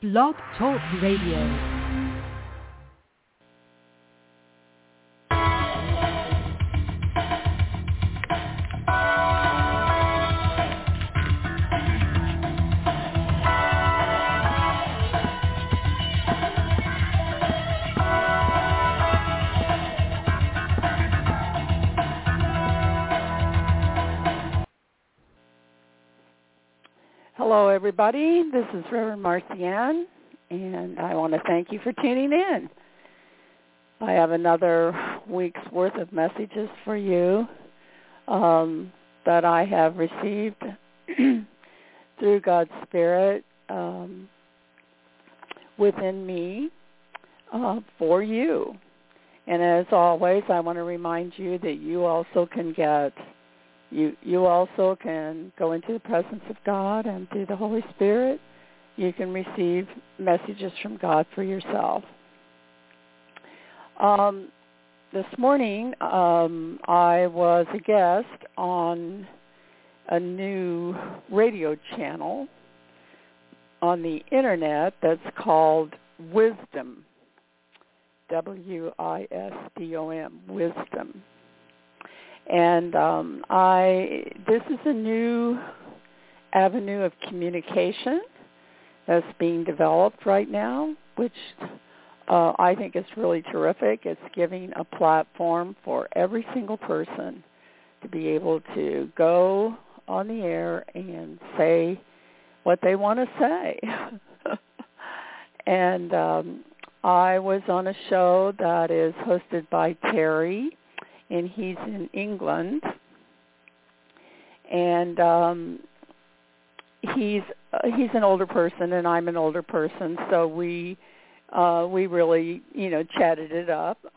Blog Talk Radio. Everybody. This is Reverend Marcianne, and I want to thank you for tuning in. I have another week's worth of messages for you um, that I have received through God's Spirit um, within me uh, for you. And as always, I want to remind you that you also can get you you also can go into the presence of God and through the Holy Spirit you can receive messages from God for yourself. Um, this morning um, I was a guest on a new radio channel on the internet that's called Wisdom. W-I-S-D-O-M, Wisdom and um, I this is a new avenue of communication that's being developed right now, which uh, I think is really terrific. It's giving a platform for every single person to be able to go on the air and say what they want to say. and um, I was on a show that is hosted by Terry and he's in England, and um, he's uh, he's an older person, and I'm an older person, so we uh, we really you know chatted it up,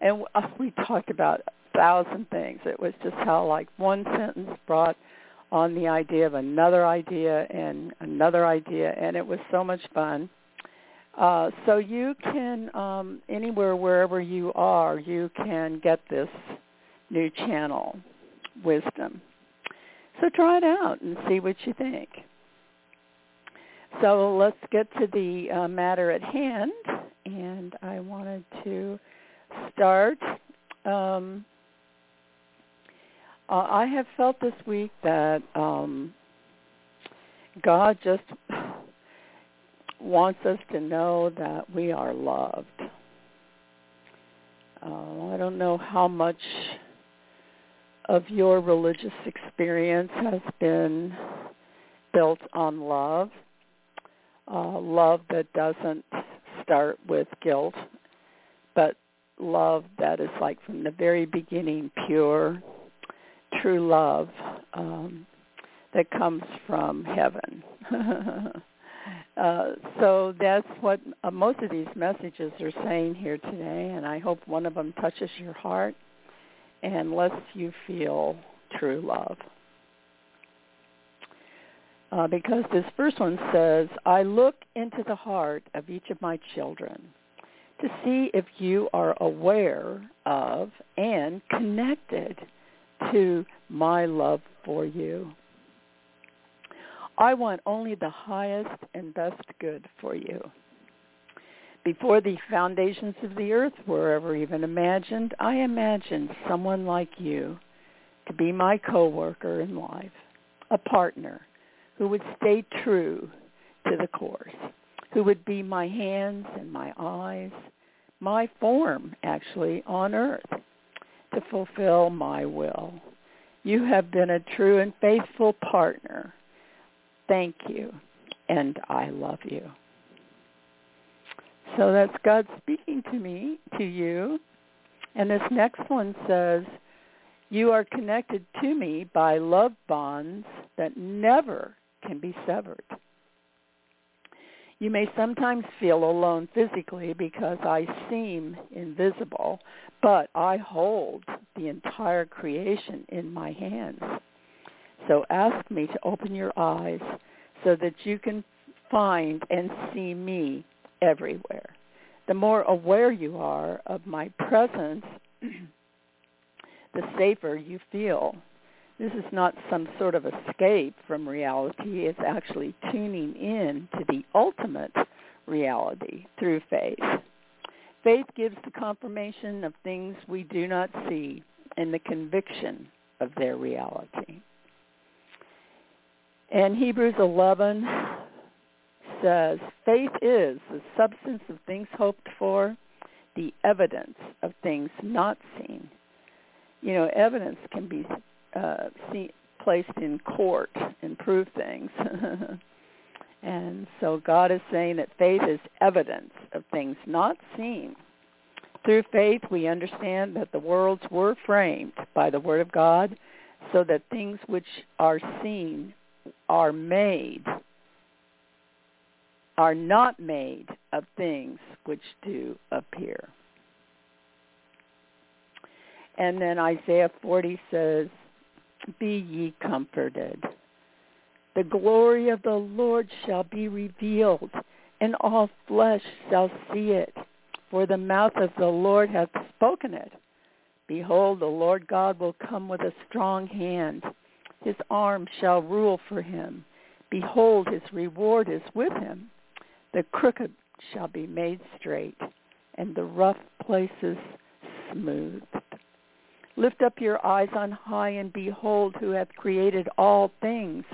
and uh, we talked about a thousand things. It was just how like one sentence brought on the idea of another idea and another idea, and it was so much fun uh, so you can, um, anywhere, wherever you are, you can get this new channel, Wisdom. So try it out and see what you think. So let's get to the uh, matter at hand. And I wanted to start. Um, uh, I have felt this week that um, God just wants us to know that we are loved. Uh, I don't know how much of your religious experience has been built on love, uh, love that doesn't start with guilt, but love that is like from the very beginning pure, true love um, that comes from heaven. Uh, so that's what uh, most of these messages are saying here today, and I hope one of them touches your heart and lets you feel true love. Uh, because this first one says, I look into the heart of each of my children to see if you are aware of and connected to my love for you. I want only the highest and best good for you. Before the foundations of the earth were ever even imagined, I imagined someone like you to be my co-worker in life, a partner who would stay true to the course, who would be my hands and my eyes, my form actually on earth to fulfill my will. You have been a true and faithful partner thank you, and I love you. So that's God speaking to me, to you. And this next one says, you are connected to me by love bonds that never can be severed. You may sometimes feel alone physically because I seem invisible, but I hold the entire creation in my hands. So ask me to open your eyes so that you can find and see me everywhere. The more aware you are of my presence, the safer you feel. This is not some sort of escape from reality. It's actually tuning in to the ultimate reality through faith. Faith gives the confirmation of things we do not see and the conviction of their reality. And Hebrews 11 says, faith is the substance of things hoped for, the evidence of things not seen. You know, evidence can be uh, placed in court and prove things. and so God is saying that faith is evidence of things not seen. Through faith, we understand that the worlds were framed by the Word of God so that things which are seen are made, are not made of things which do appear. And then Isaiah 40 says, Be ye comforted. The glory of the Lord shall be revealed, and all flesh shall see it. For the mouth of the Lord hath spoken it. Behold, the Lord God will come with a strong hand. His arm shall rule for him. Behold, his reward is with him. The crooked shall be made straight, and the rough places smoothed. Lift up your eyes on high and behold who hath created all things.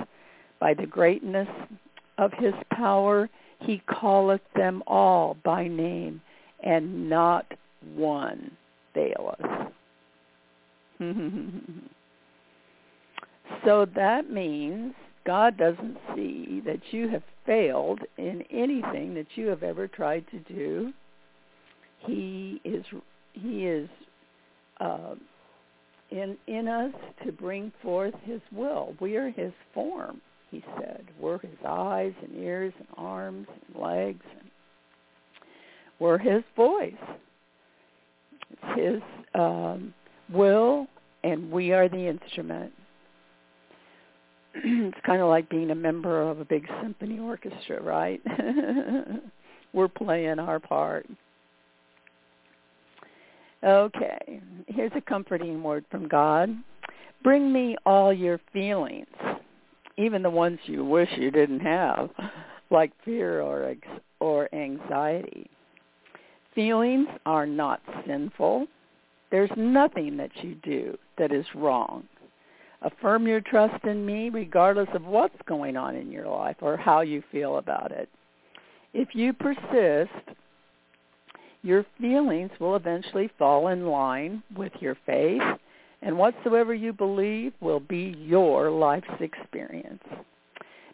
By the greatness of his power he calleth them all by name, and not one faileth. so that means God doesn't see that you have failed in anything that you have ever tried to do. He is he is uh, in in us to bring forth his will. We are his form, he said. We're his eyes and ears and arms and legs and we're his voice. It's his um, will and we are the instrument. it's kind of like being a member of a big symphony orchestra, right? we're playing our part. Okay, here's a comforting word from God. Bring me all your feelings, even the ones you wish you didn't have, like fear or or anxiety. Feelings are not sinful. There's nothing that you do that is wrong. Affirm your trust in me regardless of what's going on in your life or how you feel about it. If you persist, your feelings will eventually fall in line with your faith, and whatsoever you believe will be your life's experience.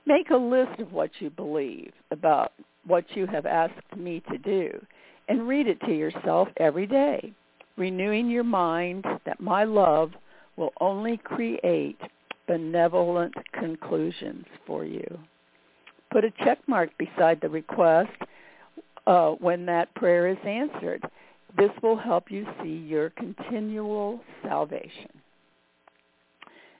Make a list of what you believe about what you have asked me to do, and read it to yourself every day, renewing your mind that my love will only create benevolent conclusions for you. Put a check mark beside the request uh, when that prayer is answered. This will help you see your continual salvation.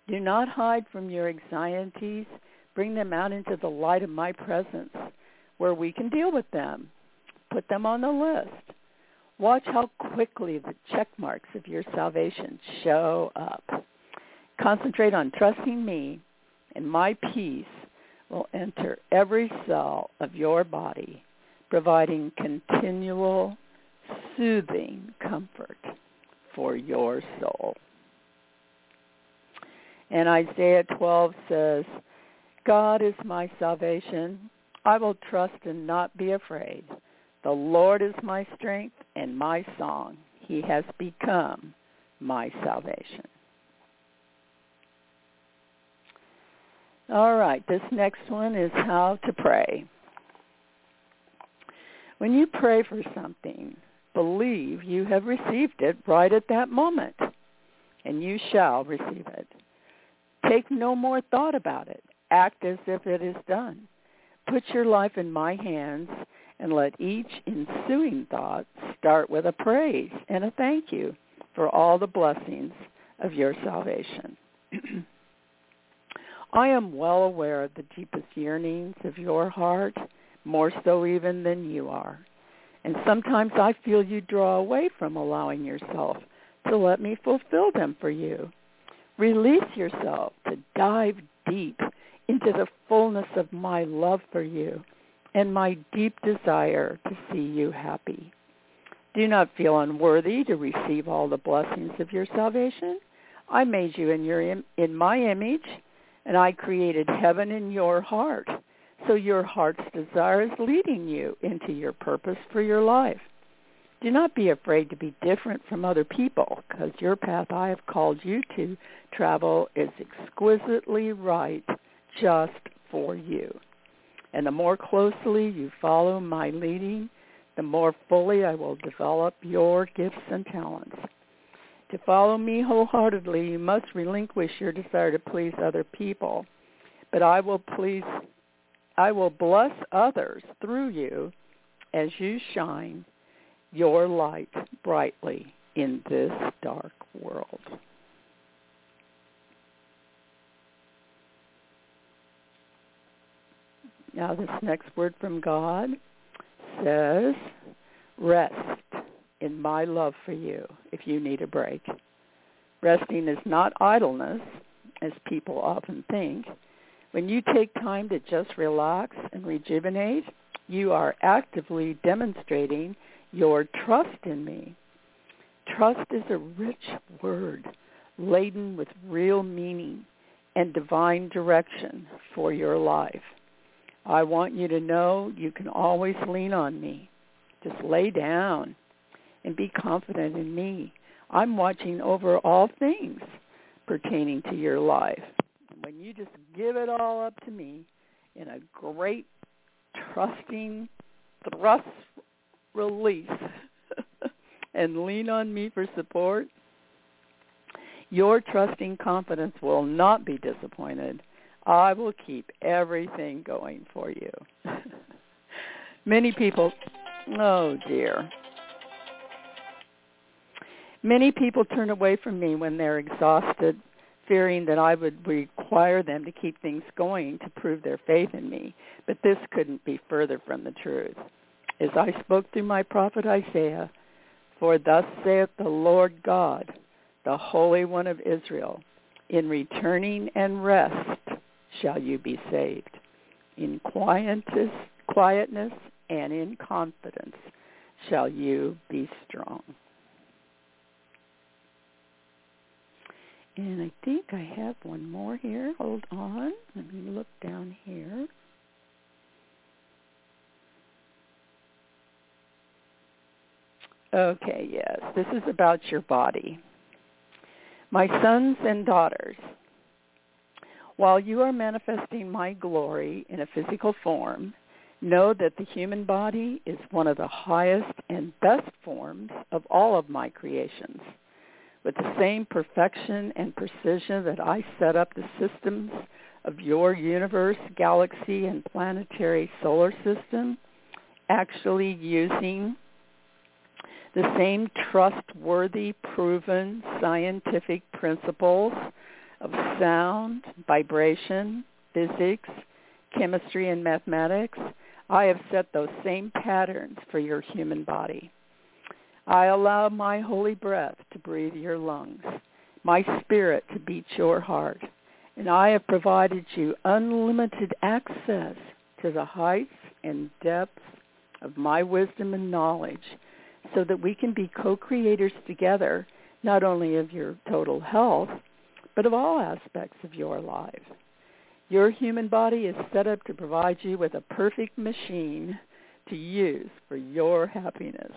Do not hide from your anxieties. Bring them out into the light of my presence where we can deal with them. Put them on the list. Watch how quickly the check marks of your salvation show up. Concentrate on trusting me, and my peace will enter every cell of your body providing continual soothing comfort for your soul. And Isaiah 12 says, God is my salvation. I will trust and not be afraid. The Lord is my strength and my song. He has become my salvation. All right, this next one is how to pray. When you pray for something, believe you have received it right at that moment, and you shall receive it. Take no more thought about it. Act as if it is done. Put your life in my hands and let each ensuing thought start with a praise and a thank you for all the blessings of your salvation. I am well aware of the deepest yearnings of your heart more so even than you are. And sometimes I feel you draw away from allowing yourself to let me fulfill them for you. Release yourself to dive deep into the fullness of my love for you and my deep desire to see you happy. Do not feel unworthy to receive all the blessings of your salvation. I made you in your in my image, and I created heaven in your heart. So your heart's desire is leading you into your purpose for your life. Do not be afraid to be different from other people, because your path I have called you to travel is exquisitely right just for you. And the more closely you follow my leading, the more fully I will develop your gifts and talents. To follow me wholeheartedly, you must relinquish your desire to please other people. But I will please I will bless others through you as you shine your light brightly in this dark world. Now this next word from God says, rest in my love for you if you need a break. Resting is not idleness, as people often think. When you take time to just relax and rejuvenate, you are actively demonstrating your trust in me. Trust is a rich word laden with real meaning and divine direction for your life. I want you to know you can always lean on me. Just lay down and be confident in me. I'm watching over all things pertaining to your life. When you just give it all up to me in a great trusting thrust release and lean on me for support, your trusting confidence will not be disappointed I will keep everything going for you. Many people, oh dear. Many people turn away from me when they're exhausted, fearing that I would require them to keep things going to prove their faith in me. But this couldn't be further from the truth. As I spoke through my prophet Isaiah, for thus saith the Lord God, the Holy One of Israel, in returning and rest shall you be saved. In quietness, and in confidence shall you be strong. And I think I have one more here. Hold on. Let me look down here. Okay, yes. This is about your body. My sons and daughters, while you are manifesting my glory in a physical form, know that the human body is one of the highest and best forms of all of my creations. With the same perfection and precision that I set up the systems of your universe, galaxy, and planetary solar system, actually using the same trustworthy, proven scientific principles of sound, vibration, physics, chemistry, and mathematics, I have set those same patterns for your human body. I allow my holy breath to breathe your lungs, my spirit to beat your heart, and I have provided you unlimited access to the heights and depths of my wisdom and knowledge so that we can be co-creators together not only of your total health, but of all aspects of your life. Your human body is set up to provide you with a perfect machine to use for your happiness.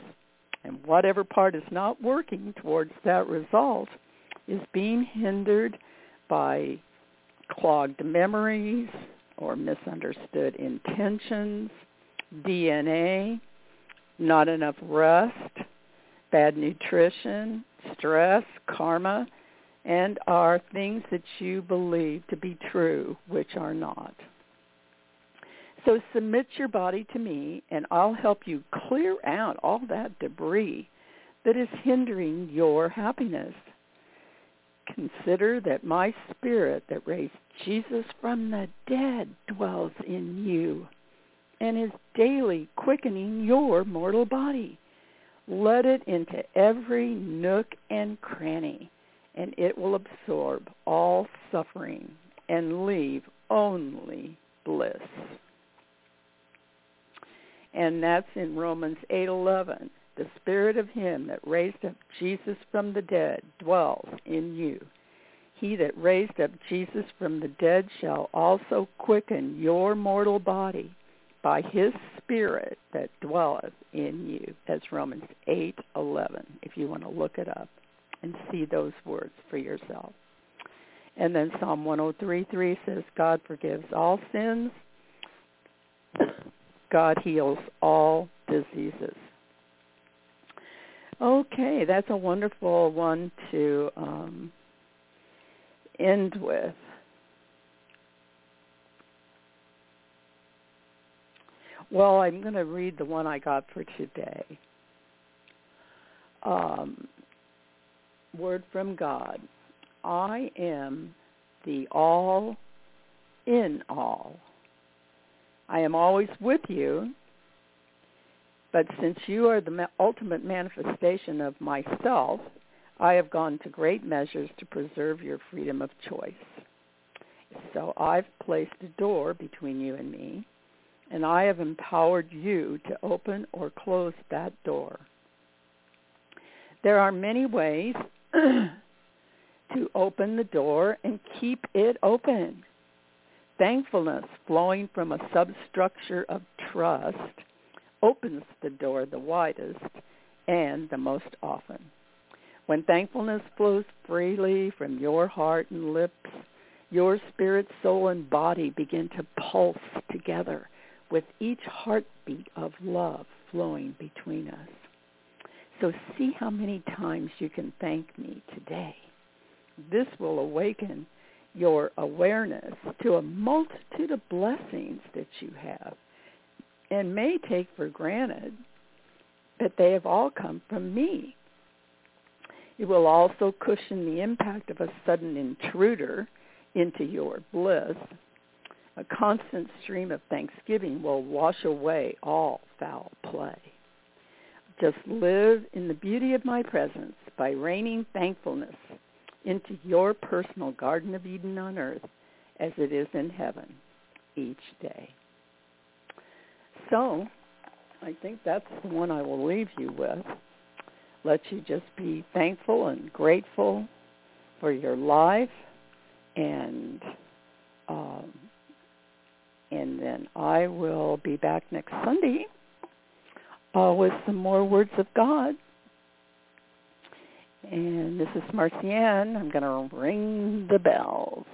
And whatever part is not working towards that result is being hindered by clogged memories or misunderstood intentions, DNA, not enough rest, bad nutrition, stress, karma, and are things that you believe to be true, which are not. So submit your body to me, and I'll help you clear out all that debris that is hindering your happiness. Consider that my spirit that raised Jesus from the dead dwells in you and is daily quickening your mortal body. Let it into every nook and cranny and it will absorb all suffering and leave only bliss. And that's in Romans 8:11. The spirit of him that raised up Jesus from the dead dwells in you. He that raised up Jesus from the dead shall also quicken your mortal body by his spirit that dwelleth in you. That's Romans 8:11 if you want to look it up and see those words for yourself. And then Psalm 103.3 says, God forgives all sins. God heals all diseases. Okay, that's a wonderful one to um, end with. Well, I'm going to read the one I got for today. Um, word from God. I am the all in all. I am always with you, but since you are the ultimate manifestation of myself, I have gone to great measures to preserve your freedom of choice. So I've placed a door between you and me, and I have empowered you to open or close that door. There are many ways to open the door and keep it open. Thankfulness flowing from a substructure of trust opens the door the widest and the most often. When thankfulness flows freely from your heart and lips, your spirit, soul, and body begin to pulse together with each heartbeat of love flowing between us. So see how many times you can thank me today. This will awaken your awareness to a multitude of blessings that you have and may take for granted that they have all come from me. It will also cushion the impact of a sudden intruder into your bliss. A constant stream of thanksgiving will wash away all foul play. Just live in the beauty of my presence by raining thankfulness into your personal Garden of Eden on earth as it is in heaven each day. So I think that's the one I will leave you with. Let you just be thankful and grateful for your life and um, and then I will be back next Sunday uh, with some more words of God. And this is Marcianne. I'm going to ring the bells.